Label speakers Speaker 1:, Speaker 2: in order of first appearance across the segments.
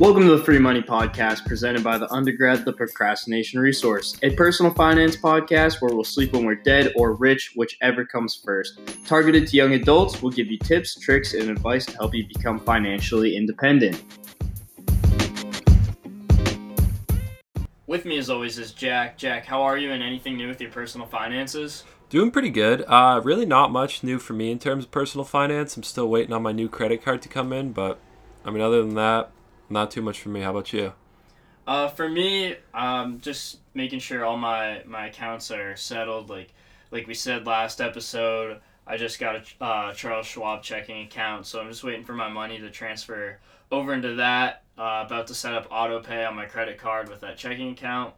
Speaker 1: Welcome to the Free Money Podcast presented by the Undergrad The Procrastination Resource, a personal finance podcast where we'll sleep when we're dead or rich, whichever comes first. Targeted to young adults, we'll give you tips, tricks, and advice to help you become financially independent. With me, as always, is Jack. Jack, how are you and anything new with your personal finances?
Speaker 2: Doing pretty good. Uh, really not much new for me in terms of personal finance. I'm still waiting on my new credit card to come in, but I mean, other than that, not too much for me. How about you?
Speaker 1: Uh, for me, um, just making sure all my, my accounts are settled. Like like we said last episode, I just got a uh, Charles Schwab checking account, so I'm just waiting for my money to transfer over into that. Uh, about to set up auto pay on my credit card with that checking account.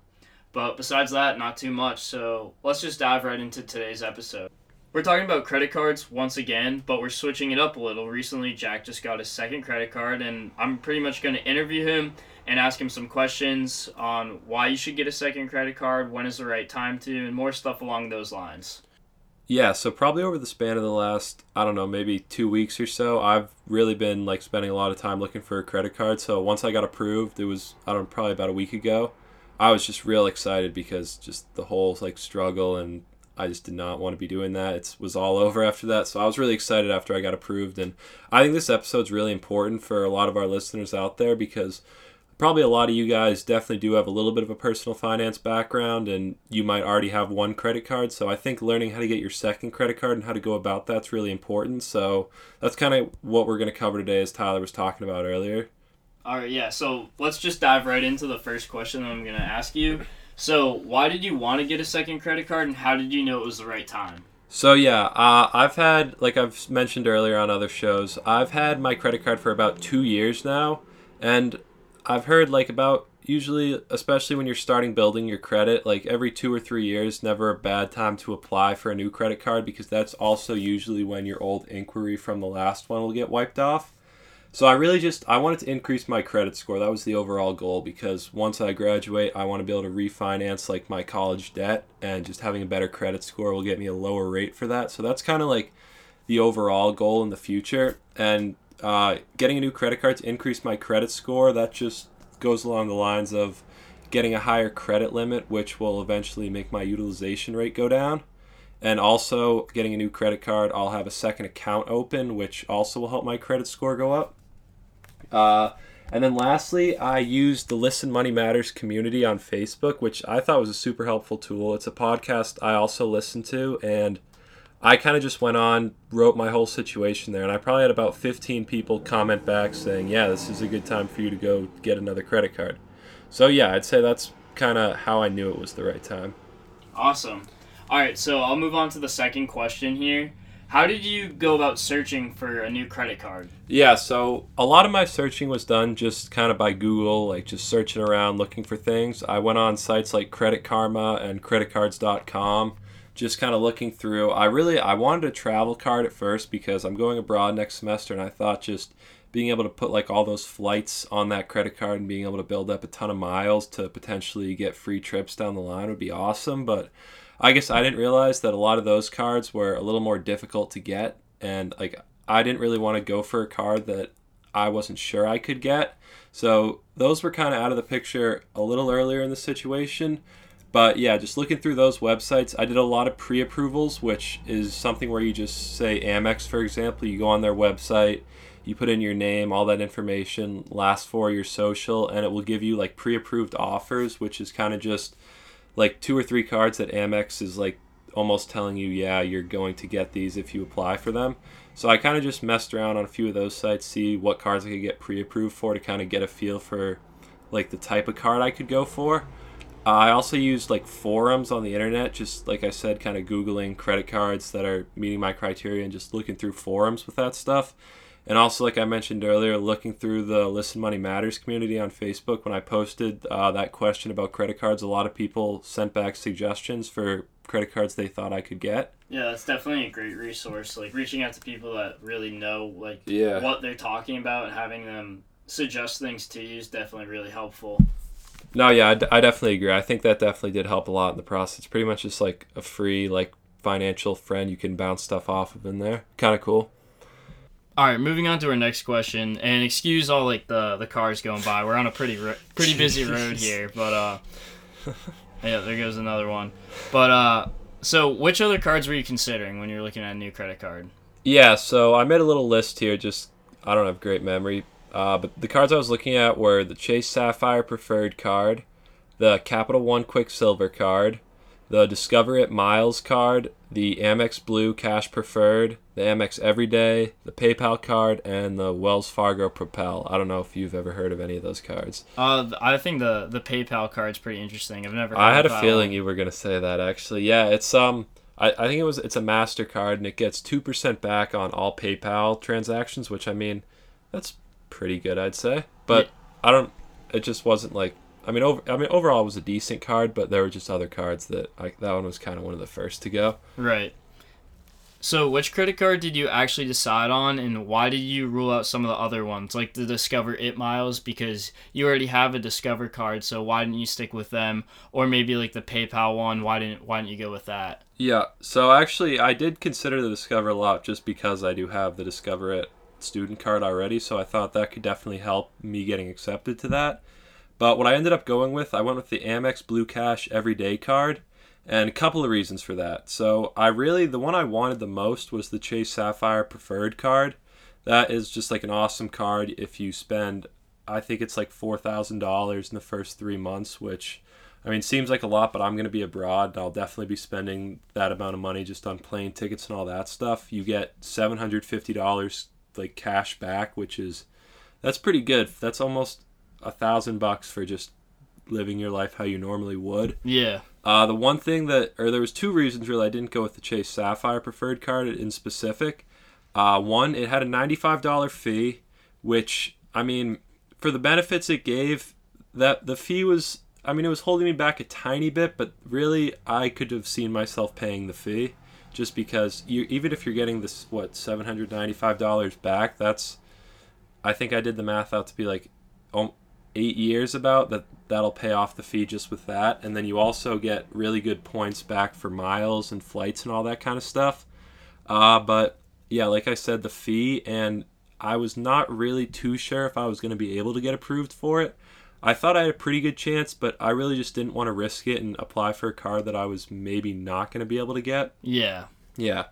Speaker 1: But besides that, not too much. So let's just dive right into today's episode. We're talking about credit cards once again, but we're switching it up a little. Recently, Jack just got his second credit card, and I'm pretty much going to interview him and ask him some questions on why you should get a second credit card, when is the right time to, and more stuff along those lines.
Speaker 2: Yeah, so probably over the span of the last, I don't know, maybe two weeks or so, I've really been like spending a lot of time looking for a credit card. So once I got approved, it was, I don't know, probably about a week ago. I was just real excited because just the whole like struggle and I just did not want to be doing that. It was all over after that. So I was really excited after I got approved. And I think this episode's really important for a lot of our listeners out there because probably a lot of you guys definitely do have a little bit of a personal finance background and you might already have one credit card. So I think learning how to get your second credit card and how to go about that's really important. So that's kind of what we're going to cover today, as Tyler was talking about earlier.
Speaker 1: All right, yeah. So let's just dive right into the first question that I'm going to ask you. So, why did you want to get a second credit card, and how did you know it was the right time?
Speaker 2: So yeah, uh, I've had like I've mentioned earlier on other shows, I've had my credit card for about two years now, and I've heard like about usually, especially when you're starting building your credit, like every two or three years, never a bad time to apply for a new credit card because that's also usually when your old inquiry from the last one will get wiped off. So I really just I wanted to increase my credit score. That was the overall goal because once I graduate, I want to be able to refinance like my college debt and just having a better credit score will get me a lower rate for that. So that's kind of like the overall goal in the future and uh, getting a new credit card to increase my credit score that just goes along the lines of getting a higher credit limit which will eventually make my utilization rate go down and also getting a new credit card i'll have a second account open which also will help my credit score go up uh, and then lastly, I used the Listen Money Matters community on Facebook, which I thought was a super helpful tool. It's a podcast I also listen to, and I kind of just went on, wrote my whole situation there, and I probably had about 15 people comment back saying, Yeah, this is a good time for you to go get another credit card. So, yeah, I'd say that's kind of how I knew it was the right time.
Speaker 1: Awesome. All right, so I'll move on to the second question here. How did you go about searching for a new credit card?
Speaker 2: Yeah, so a lot of my searching was done just kind of by Google, like just searching around looking for things. I went on sites like Credit Karma and creditcards.com just kind of looking through. I really I wanted a travel card at first because I'm going abroad next semester and I thought just being able to put like all those flights on that credit card and being able to build up a ton of miles to potentially get free trips down the line would be awesome, but I guess I didn't realize that a lot of those cards were a little more difficult to get, and like I didn't really want to go for a card that I wasn't sure I could get. So those were kind of out of the picture a little earlier in the situation. But yeah, just looking through those websites, I did a lot of pre approvals, which is something where you just say Amex, for example, you go on their website, you put in your name, all that information, last four your social, and it will give you like pre approved offers, which is kind of just like two or three cards that Amex is like almost telling you, yeah, you're going to get these if you apply for them. So I kind of just messed around on a few of those sites, see what cards I could get pre-approved for to kind of get a feel for like the type of card I could go for. Uh, I also used like forums on the internet, just like I said, kind of googling credit cards that are meeting my criteria and just looking through forums with that stuff. And also, like I mentioned earlier, looking through the Listen Money Matters community on Facebook, when I posted uh, that question about credit cards, a lot of people sent back suggestions for credit cards they thought I could get.
Speaker 1: Yeah, that's definitely a great resource. Like reaching out to people that really know like yeah. what they're talking about and having them suggest things to you is definitely really helpful.
Speaker 2: No, yeah, I, d- I definitely agree. I think that definitely did help a lot in the process. It's pretty much just like a free like financial friend you can bounce stuff off of in there. Kind of cool.
Speaker 1: All right, moving on to our next question, and excuse all like the the cars going by. We're on a pretty ro- pretty busy road here, but uh, yeah, there goes another one. But uh, so which other cards were you considering when you were looking at a new credit card?
Speaker 2: Yeah, so I made a little list here. Just I don't have great memory, uh, but the cards I was looking at were the Chase Sapphire Preferred card, the Capital One Quicksilver card, the Discover It Miles card, the Amex Blue Cash Preferred, the Amex Everyday, the PayPal card, and the Wells Fargo Propel. I don't know if you've ever heard of any of those cards.
Speaker 1: Uh, I think the the PayPal card's pretty interesting. I've never.
Speaker 2: I had a feeling
Speaker 1: one.
Speaker 2: you were gonna say that actually. Yeah, it's um I, I think it was it's a MasterCard and it gets two percent back on all PayPal transactions, which I mean, that's pretty good I'd say. But I don't it just wasn't like I mean over I mean overall it was a decent card, but there were just other cards that I, that one was kind of one of the first to go.
Speaker 1: Right. So, which credit card did you actually decide on, and why did you rule out some of the other ones, like the Discover It Miles, because you already have a Discover card, so why didn't you stick with them? Or maybe like the PayPal one, why didn't why didn't you go with that?
Speaker 2: Yeah, so actually, I did consider the Discover a lot just because I do have the Discover It student card already, so I thought that could definitely help me getting accepted to that. But what I ended up going with, I went with the Amex Blue Cash Everyday card, and a couple of reasons for that. So I really, the one I wanted the most was the Chase Sapphire Preferred card. That is just like an awesome card if you spend, I think it's like $4,000 in the first three months, which I mean, seems like a lot, but I'm going to be abroad and I'll definitely be spending that amount of money just on plane tickets and all that stuff. You get $750 like cash back, which is that's pretty good. That's almost a thousand bucks for just living your life how you normally would.
Speaker 1: Yeah.
Speaker 2: Uh, the one thing that, or there was two reasons really I didn't go with the Chase Sapphire preferred card in specific. Uh, one, it had a $95 fee, which, I mean, for the benefits it gave, that the fee was, I mean, it was holding me back a tiny bit, but really I could have seen myself paying the fee just because you, even if you're getting this, what, $795 back, that's, I think I did the math out to be like um, eight years about that that'll pay off the fee just with that. And then you also get really good points back for miles and flights and all that kind of stuff. Uh, but yeah like i said the fee and i was not really too sure if i was going to be able to get approved for it. I thought i had a pretty good chance but i really just didn't want to risk it and apply for a card that i was maybe not going to be able to get.
Speaker 1: Yeah.
Speaker 2: yeah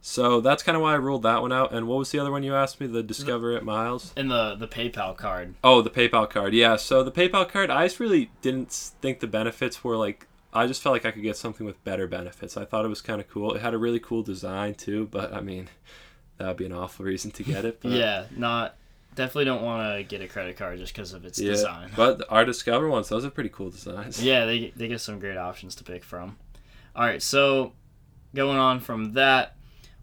Speaker 2: so that's kind of why i ruled that one out and what was the other one you asked me the discover it miles
Speaker 1: And the the PayPal card.
Speaker 2: Oh, the PayPal card. Yeah. So the PayPal card, I just really didn't think the benefits were like. I just felt like I could get something with better benefits. I thought it was kind of cool. It had a really cool design too, but I mean, that would be an awful reason to get it. But,
Speaker 1: Yeah. Not definitely don't want to get a credit card just because of its
Speaker 2: yeah.
Speaker 1: design.
Speaker 2: But our Discover ones, those are pretty cool designs.
Speaker 1: Yeah, they they get some great options to pick from. All right, so going on from that,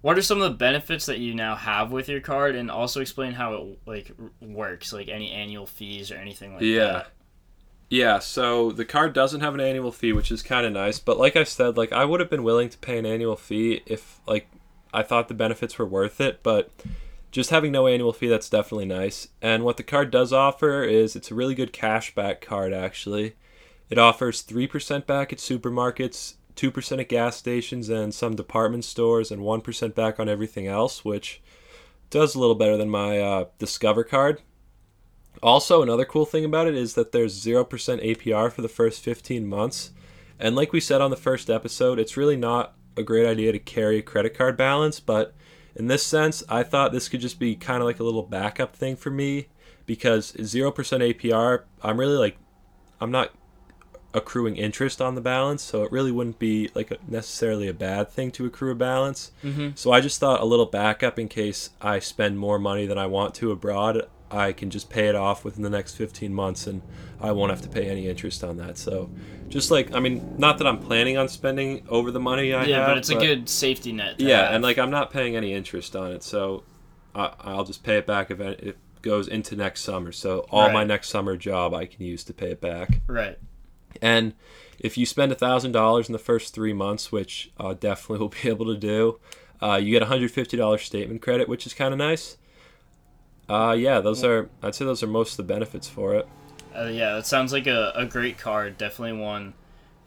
Speaker 1: what are some of the benefits that you now have with your card, and also explain how it like works, like any annual fees or anything like
Speaker 2: Yeah.
Speaker 1: that.
Speaker 2: Yeah, Yeah, so the card doesn't have an annual fee, which is kind of nice. But like I said, like I would have been willing to pay an annual fee if like I thought the benefits were worth it. But just having no annual fee, that's definitely nice. And what the card does offer is it's a really good cashback card. Actually, it offers three percent back at supermarkets, two percent at gas stations and some department stores, and one percent back on everything else, which does a little better than my uh, Discover card. Also, another cool thing about it is that there's 0% APR for the first 15 months. And like we said on the first episode, it's really not a great idea to carry a credit card balance, but in this sense, I thought this could just be kind of like a little backup thing for me because 0% APR, I'm really like I'm not accruing interest on the balance, so it really wouldn't be like a, necessarily a bad thing to accrue a balance.
Speaker 1: Mm-hmm.
Speaker 2: So I just thought a little backup in case I spend more money than I want to abroad. I can just pay it off within the next 15 months and I won't have to pay any interest on that. So just like, I mean, not that I'm planning on spending over the money I
Speaker 1: yeah,
Speaker 2: have.
Speaker 1: but it's a good safety net.
Speaker 2: Yeah,
Speaker 1: have.
Speaker 2: and like I'm not paying any interest on it. So I, I'll just pay it back if it it goes into next summer. So all my next summer job I can use to pay it back.
Speaker 1: right.
Speaker 2: And if you spend thousand dollars in the first three months, which uh, definitely will be able to do, uh, you get hundred fifty dollars statement credit, which is kind of nice. Uh, yeah, those are I'd say those are most of the benefits for it.
Speaker 1: Uh, yeah, it sounds like a, a great card. Definitely one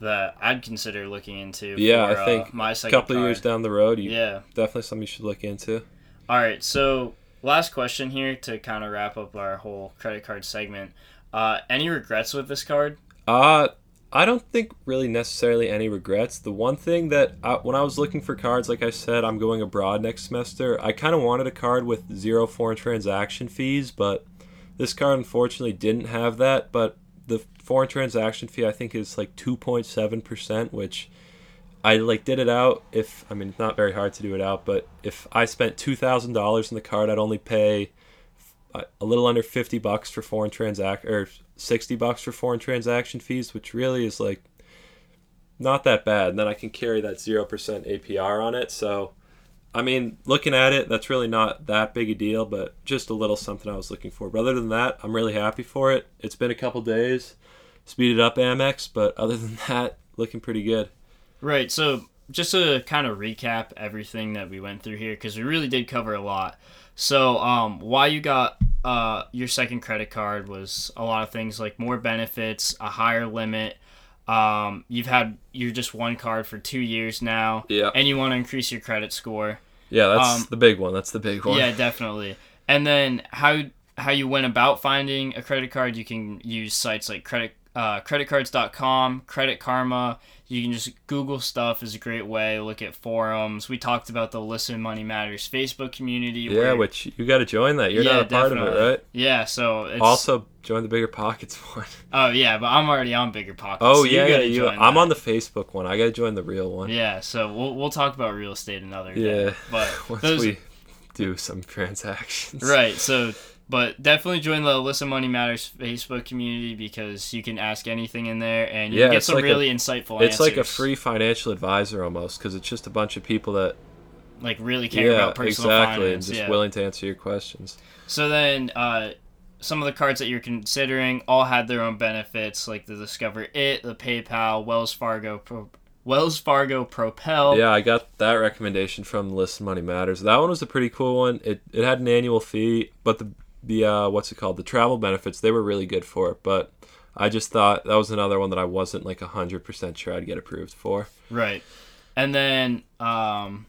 Speaker 1: that I'd consider looking into.
Speaker 2: Yeah,
Speaker 1: for,
Speaker 2: I think
Speaker 1: uh, my
Speaker 2: A
Speaker 1: second
Speaker 2: couple of years down the road, you
Speaker 1: Yeah.
Speaker 2: definitely something you should look into.
Speaker 1: All right, so last question here to kind of wrap up our whole credit card segment. Uh, any regrets with this card?
Speaker 2: Uh, I don't think really necessarily any regrets. The one thing that I, when I was looking for cards, like I said, I'm going abroad next semester. I kind of wanted a card with zero foreign transaction fees, but this card unfortunately didn't have that. But the foreign transaction fee I think is like 2.7 percent, which I like did it out. If I mean, it's not very hard to do it out, but if I spent two thousand dollars in the card, I'd only pay a little under 50 bucks for foreign transact or 60 bucks for foreign transaction fees, which really is like not that bad. And then I can carry that 0% APR on it. So, I mean, looking at it, that's really not that big a deal, but just a little something I was looking for. But other than that, I'm really happy for it. It's been a couple days, speeded up Amex, but other than that, looking pretty good.
Speaker 1: Right. So, just to kind of recap everything that we went through here, because we really did cover a lot. So, um, why you got uh, your second credit card was a lot of things like more benefits, a higher limit. Um, you've had you're just one card for two years now,
Speaker 2: Yeah.
Speaker 1: and you want to increase your credit score.
Speaker 2: Yeah, that's
Speaker 1: Um,
Speaker 2: the big one. That's the big one.
Speaker 1: Yeah, definitely. And then how how you went about finding a credit card, you can use sites like credit uh, creditcards.com, Credit Karma. You can just Google stuff is a great way. Look at forums. We talked about the Listen Money Matters Facebook community.
Speaker 2: Yeah,
Speaker 1: where-
Speaker 2: which you got to join that. You're
Speaker 1: Yeah,
Speaker 2: not a part of it, right?
Speaker 1: yeah. So it's
Speaker 2: Also, join the Bigger Pockets one.
Speaker 1: oh yeah, but I'm already on Bigger Pockets.
Speaker 2: Oh
Speaker 1: so you
Speaker 2: yeah, yeah. You,
Speaker 1: join
Speaker 2: I'm
Speaker 1: that.
Speaker 2: on the Facebook one. I gotta join the real one.
Speaker 1: Yeah, so we'll we'll talk about real estate another day.
Speaker 2: Yeah.
Speaker 1: but
Speaker 2: Once
Speaker 1: those
Speaker 2: we do some transactions.
Speaker 1: Right. So, but definitely join the Listen Money Matters Facebook community because you can ask anything in there and you
Speaker 2: Yeah,
Speaker 1: get some
Speaker 2: like a-
Speaker 1: really insightful answers.
Speaker 2: It's like a free financial advisor almost because it's just a bunch of people that
Speaker 1: like really care
Speaker 2: yeah
Speaker 1: about personal
Speaker 2: exactly
Speaker 1: finance.
Speaker 2: and just
Speaker 1: yeah.
Speaker 2: willing to answer your questions.
Speaker 1: So then, uh, some of the cards that you're considering all had their own benefits, like the Discover It, the PayPal, Wells Fargo, Pro- Wells Fargo Propel.
Speaker 2: Yeah, I got that recommendation from Listen Money Matters. That one was a pretty cool one. It it had an annual fee, but the the uh, what's it called? The travel benefits they were really good for it. But I just thought that was another one that I wasn't like hundred percent sure I'd get approved for.
Speaker 1: Right. And then, um,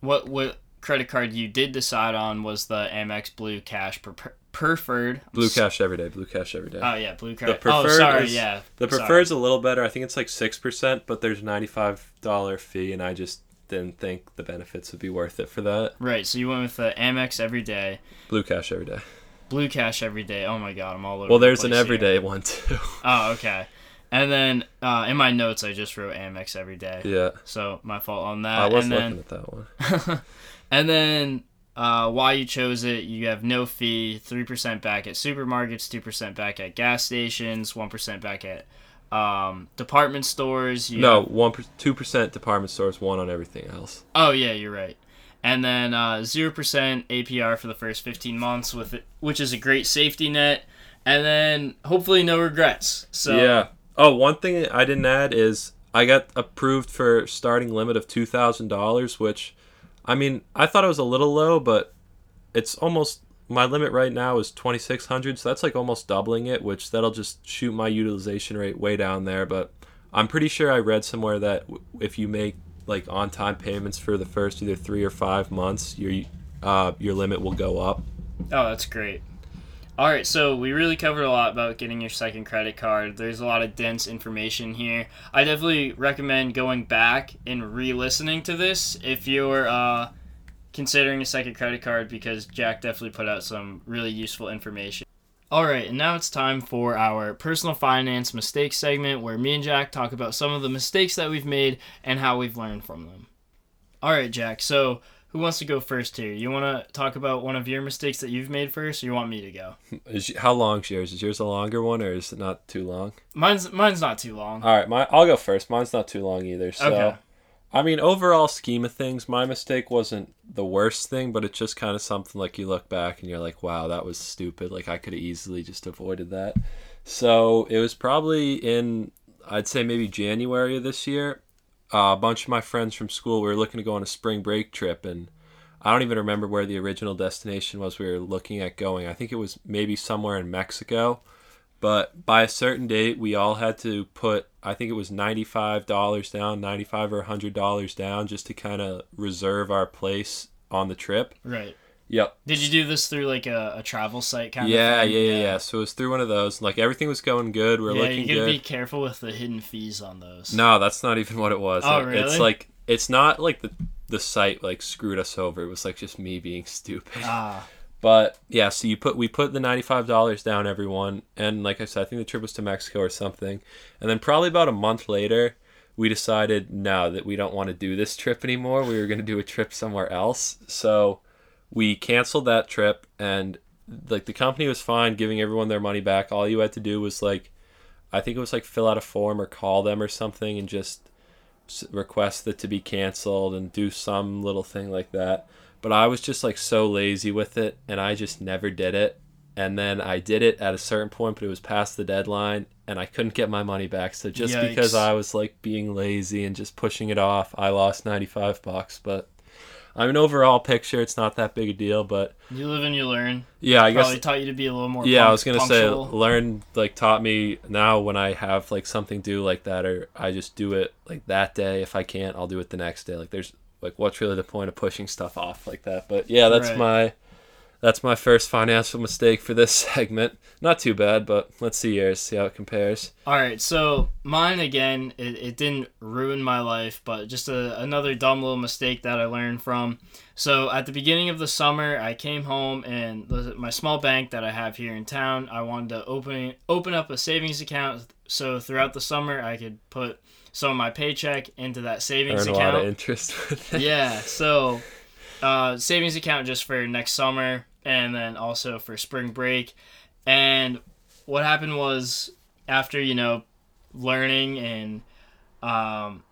Speaker 1: what what credit card you did decide on was the Amex Blue Cash per- preferred.
Speaker 2: Blue Cash every day. Blue Cash every day.
Speaker 1: Oh yeah, blue
Speaker 2: preferred
Speaker 1: oh, sorry,
Speaker 2: is-
Speaker 1: yeah.
Speaker 2: The
Speaker 1: sorry.
Speaker 2: preferred's a little better. I think it's like six percent, but there's ninety five dollar fee, and I just didn't think the benefits would be worth it for that.
Speaker 1: Right, so you went with the Amex every day,
Speaker 2: Blue Cash every day.
Speaker 1: Blue Cash every day. Oh my god, I'm all over.
Speaker 2: Well,
Speaker 1: the
Speaker 2: there's an
Speaker 1: place here.
Speaker 2: everyday one too.
Speaker 1: Oh, okay. And then uh, in my notes, I just wrote Amex every day.
Speaker 2: yeah,
Speaker 1: So my fault on that.
Speaker 2: I was
Speaker 1: and
Speaker 2: looking
Speaker 1: then,
Speaker 2: at that one.
Speaker 1: and then uh, why you chose it, you have no fee, 3% back at supermarkets, 2% back at gas stations, 1% back at um, department stores. You
Speaker 2: No, one two percent department stores, one on everything else.
Speaker 1: oh, yeah, you're right. And then uh, 0% APR for the first 15 months, with it, which is a great safety net. And then hopefully no regrets. So
Speaker 2: yeah. Oh, one thing I didn't add is I got approved for starting limit of two thousand dollars, which, I mean, I thought it was a little low, but it's almost my limit right now is twenty six hundred, so that's like almost doubling it, which that'll just shoot my utilization rate way down there. But I'm pretty sure I read somewhere that if you make like on time payments for the first either three or five months, your uh, your limit will go up.
Speaker 1: Oh, that's great. All right, so we really covered a lot about getting your second credit card. There's a lot of dense information here. I definitely recommend going back and re-listening to this if you're uh, considering a second credit card because Jack definitely put out some really useful information. All right, and now it's time for our personal finance mistakes segment where me and Jack talk about some of the mistakes that we've made and how we've learned from them. All right, Jack. So, who wants to go first here? You want to talk about one of your mistakes that you've made first, or you want me to go?
Speaker 2: Is, how long's yours? Is yours a longer one or is it not too long?
Speaker 1: Mine's mine's not too long.
Speaker 2: All right, my I'll go first. Mine's not too long either. So,
Speaker 1: Okay.
Speaker 2: I mean, overall scheme of things, my mistake wasn't the worst thing, but it's just kind of something like you look back and you're like, wow, that was stupid. Like I could have easily just avoided that. So it was probably in, I'd say maybe January of this year. Uh, a bunch of my friends from school we were looking to go on a spring break trip, and I don't even remember where the original destination was. We were looking at going. I think it was maybe somewhere in Mexico. But by a certain date, we all had to put, I think it was $95 down, 95 or $100 down just to kind of reserve our place on the trip.
Speaker 1: Right.
Speaker 2: Yep.
Speaker 1: Did you do this through like a, a travel site kind
Speaker 2: Yeah,
Speaker 1: of
Speaker 2: yeah,
Speaker 1: thing?
Speaker 2: yeah, yeah. So it was through one of those. Like everything was going good. We are
Speaker 1: yeah,
Speaker 2: looking
Speaker 1: you gotta
Speaker 2: good.
Speaker 1: be careful with the hidden fees on those.
Speaker 2: No, that's not even what it was.
Speaker 1: Oh,
Speaker 2: It-
Speaker 1: really?
Speaker 2: It's like it's not like the the site like screwed us over. It was like just me being stupid.
Speaker 1: Ah,
Speaker 2: But yeah, so you put we put the ninety five dollars down everyone, and like I said, I think the trip was to Mexico or something, and then probably about a month later, we decided no that we don't want to do this trip anymore. We were going to do a trip somewhere else, so we canceled that trip, and like the company was fine giving everyone their money back. All you had to do was like, I think it was like fill out a form or call them or something, and just request it to be canceled and do some little thing like that but I was just like so lazy with it and I just never did it. And then I did it at a certain point, but it was past the deadline and I couldn't get my money back. So just because I was like being lazy and just pushing it off, I lost 95 bucks. But I mean, overall picture, it's not that big a deal. But
Speaker 1: you live and you learn.
Speaker 2: yeah, I
Speaker 1: Probably
Speaker 2: guess.
Speaker 1: taught you to be a little more.
Speaker 2: Yeah, I was gonna
Speaker 1: punctual.
Speaker 2: say, learn like taught me now when I have like something due like that, or I just do it like that day. If I can't, I'll do it the next day. Like there's like what's really the point of pushing stuff off like that? But yeah, that's
Speaker 1: Right.
Speaker 2: my that's my first financial mistake for this segment. Not too bad, but let's see yours, see how it compares.
Speaker 1: All right, so mine again, it, it didn't ruin my life, but just a, another dumb little mistake that I learned from. So at the beginning of the summer, I came home and my small bank that I have here in town, I wanted to open open up a savings account so throughout the summer I could put some of my paycheck into that savings
Speaker 2: Earn a lot
Speaker 1: account.
Speaker 2: of interest with it.
Speaker 1: yeah, so uh, savings account just for next summer and then also for spring break. And what happened was after, you know, learning and um,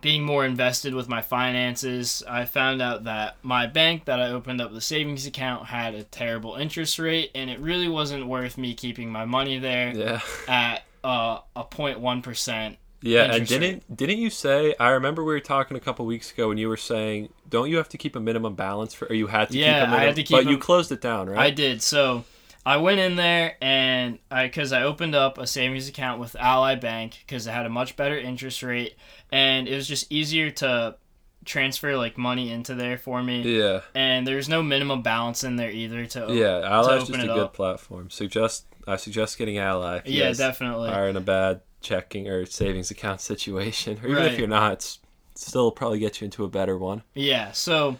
Speaker 1: being more invested with my finances, I found out that my bank that I opened up the savings account had a terrible interest rate and it really wasn't worth me keeping my money there
Speaker 2: Yeah.
Speaker 1: at uh, a 0.1%.
Speaker 2: Yeah, and didn't didn't you say? I remember we were talking a couple weeks ago, and you were saying, "Don't you have to keep a minimum balance for?" Or you had to
Speaker 1: Yeah,
Speaker 2: keep a
Speaker 1: I had
Speaker 2: minimum,
Speaker 1: to keep
Speaker 2: but you closed it down, right?
Speaker 1: I did. So I went in there and I, because I opened up a savings account with Ally Bank because it had a much better interest rate and it was just easier to transfer like money into there for me.
Speaker 2: Yeah,
Speaker 1: And there's no minimum balance in there either to
Speaker 2: yeah. Ally is just a good
Speaker 1: up.
Speaker 2: platform. Suggest I suggest getting Ally.
Speaker 1: Yeah, definitely.
Speaker 2: Are in a bad checking or savings account situation, or even
Speaker 1: Right.
Speaker 2: if you're not, it's still probably get you into a better one.
Speaker 1: Yeah. So,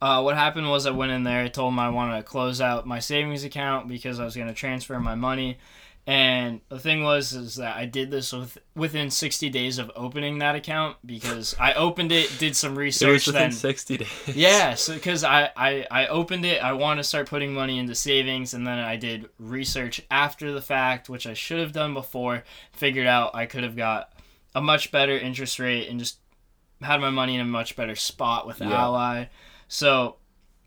Speaker 1: uh, what happened was I went in there. I told them I wanted to close out my savings account because I was going to transfer my money. And the thing was is that I did this with within 60 days of opening that account because I opened it, did some
Speaker 2: It was
Speaker 1: research,
Speaker 2: within
Speaker 1: then
Speaker 2: sixty days.
Speaker 1: yeah, so because I, I I opened it, I want to start putting money into savings, and then I did research after the fact, which I should have done before. Figured out I could have got a much better interest rate and just had my money in a much better spot with
Speaker 2: Yeah.
Speaker 1: Ally. So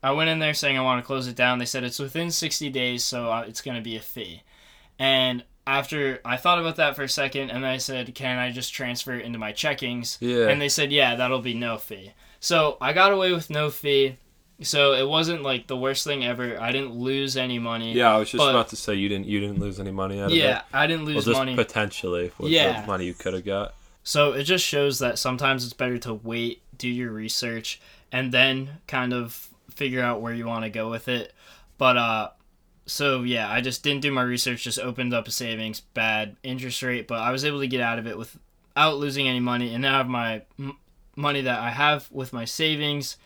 Speaker 1: I went in there saying I want to close it down. They said it's within 60 days, so uh, it's going to be a fee. And after I thought about that for a second, and then I said, "Can I just transfer it into my checkings?"
Speaker 2: Yeah.
Speaker 1: And they said, "Yeah, that'll be no fee." So I got away with no fee. So it wasn't like the worst thing ever. I didn't lose any money.
Speaker 2: Yeah, I was just
Speaker 1: But-
Speaker 2: about to say you didn't you didn't lose any money out of it.
Speaker 1: Yeah, I didn't
Speaker 2: Well,
Speaker 1: lose
Speaker 2: just
Speaker 1: money.
Speaker 2: potentially with
Speaker 1: Yeah.
Speaker 2: the money you could have got.
Speaker 1: So it just shows that sometimes it's better to wait, do your research, and then kind of figure out where you want to go with it. But uh so yeah, I just didn't do my research, just opened up a savings, bad interest rate, but I was able to get out of it without losing any money and now I have my m- money that I have with my savings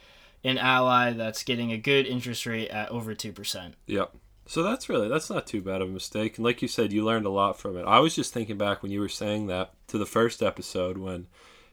Speaker 1: in Ally that's getting a good interest rate at over 2%.
Speaker 2: Yep. So that's really that's not too bad of a mistake. And like you said, you learned a lot from it. I was just thinking back when you were saying that to the first episode when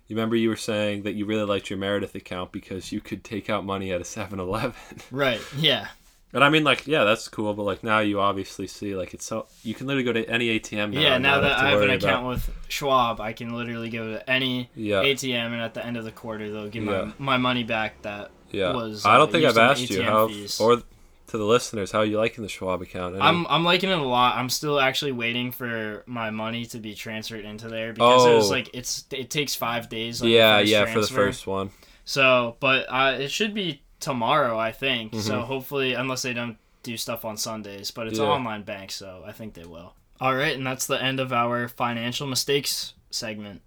Speaker 2: you remember you were saying that you really liked your Meredith account because you could take out money at a 7-Eleven.
Speaker 1: Right. Yeah.
Speaker 2: And I mean like yeah, that's cool, but like now you obviously see like it's so you can literally go to any ATM now.
Speaker 1: yeah, now that I have an account
Speaker 2: about-
Speaker 1: with Schwab, I can literally go to any
Speaker 2: Yeah.
Speaker 1: ATM, and at the end of the quarter, they'll give
Speaker 2: Yeah.
Speaker 1: my, my money back. That
Speaker 2: Yeah.
Speaker 1: was,
Speaker 2: I don't
Speaker 1: uh,
Speaker 2: think I've asked you how
Speaker 1: fees.
Speaker 2: or to the listeners how you liking the Schwab account. Any-
Speaker 1: I'm I'm liking it a lot. I'm still actually waiting for my money to be transferred into there because it was
Speaker 2: Oh.
Speaker 1: like it's it takes five days. the
Speaker 2: yeah, yeah, for the first one.
Speaker 1: So, but uh, it should be tomorrow, I think. So
Speaker 2: Mhm.
Speaker 1: hopefully, unless they don't do stuff on Sundays, but it's
Speaker 2: Yeah.
Speaker 1: an online bank, so I think they will. All right, and that's the end of our financial mistakes segment.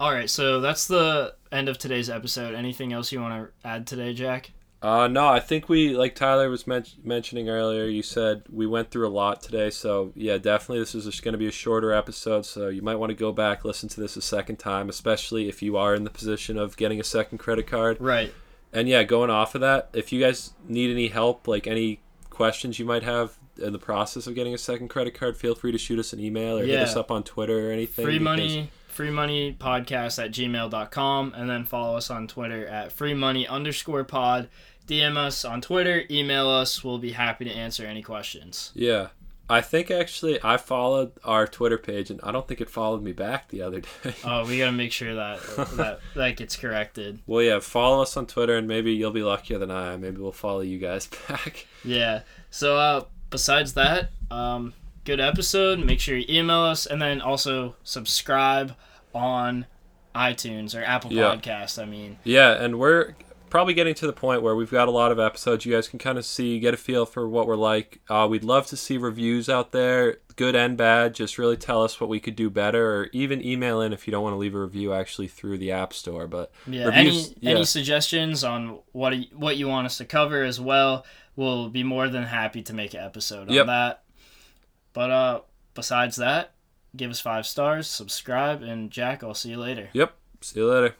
Speaker 1: All right, so that's the end of today's episode. Anything else you want to add today, Jack?
Speaker 2: Uh, no, I think we, like Tyler was men- mentioning earlier, you said we went through a lot today. So, yeah, definitely this is just going to be a shorter episode. So, you might want to go back, listen to this a second time, especially if you are in the position of getting a second credit card.
Speaker 1: Right.
Speaker 2: And, yeah, going off of that, if you guys need any help, like any questions you might have in the process of getting a second credit card, feel free to shoot us an email or hit us up on Twitter or anything.
Speaker 1: Free money, free money podcast at gmail.com and then follow us on Twitter at free money underscore pod. DM us on Twitter, email us. We'll be happy to answer any questions.
Speaker 2: Yeah. I think actually I followed our Twitter page and I don't think it followed me back the other day.
Speaker 1: Oh, we gotta make sure that that that gets corrected.
Speaker 2: Well, yeah, follow us on Twitter, and maybe you'll be luckier than I. Maybe we'll follow you guys back.
Speaker 1: Yeah. So uh, besides that, um, good episode. Make sure you email us and then also subscribe on iTunes or Apple
Speaker 2: Yeah.
Speaker 1: Podcasts. I mean,
Speaker 2: Yeah, and we're probably getting to the point where we've got a lot of episodes. You guys can kind of see, get a feel for what we're like. Uh, we'd love to see reviews out there, good and bad. Just really tell us what we could do better, or even email in if you don't want to leave a review actually through the App Store. But
Speaker 1: yeah.
Speaker 2: Reviews-
Speaker 1: any
Speaker 2: yeah.
Speaker 1: any suggestions on what what you want us to cover as well? We'll be more than happy to make an episode on
Speaker 2: Yep.
Speaker 1: that. But uh, besides that, give us five stars, subscribe, and Jack, I'll see you later.
Speaker 2: yep, see you later.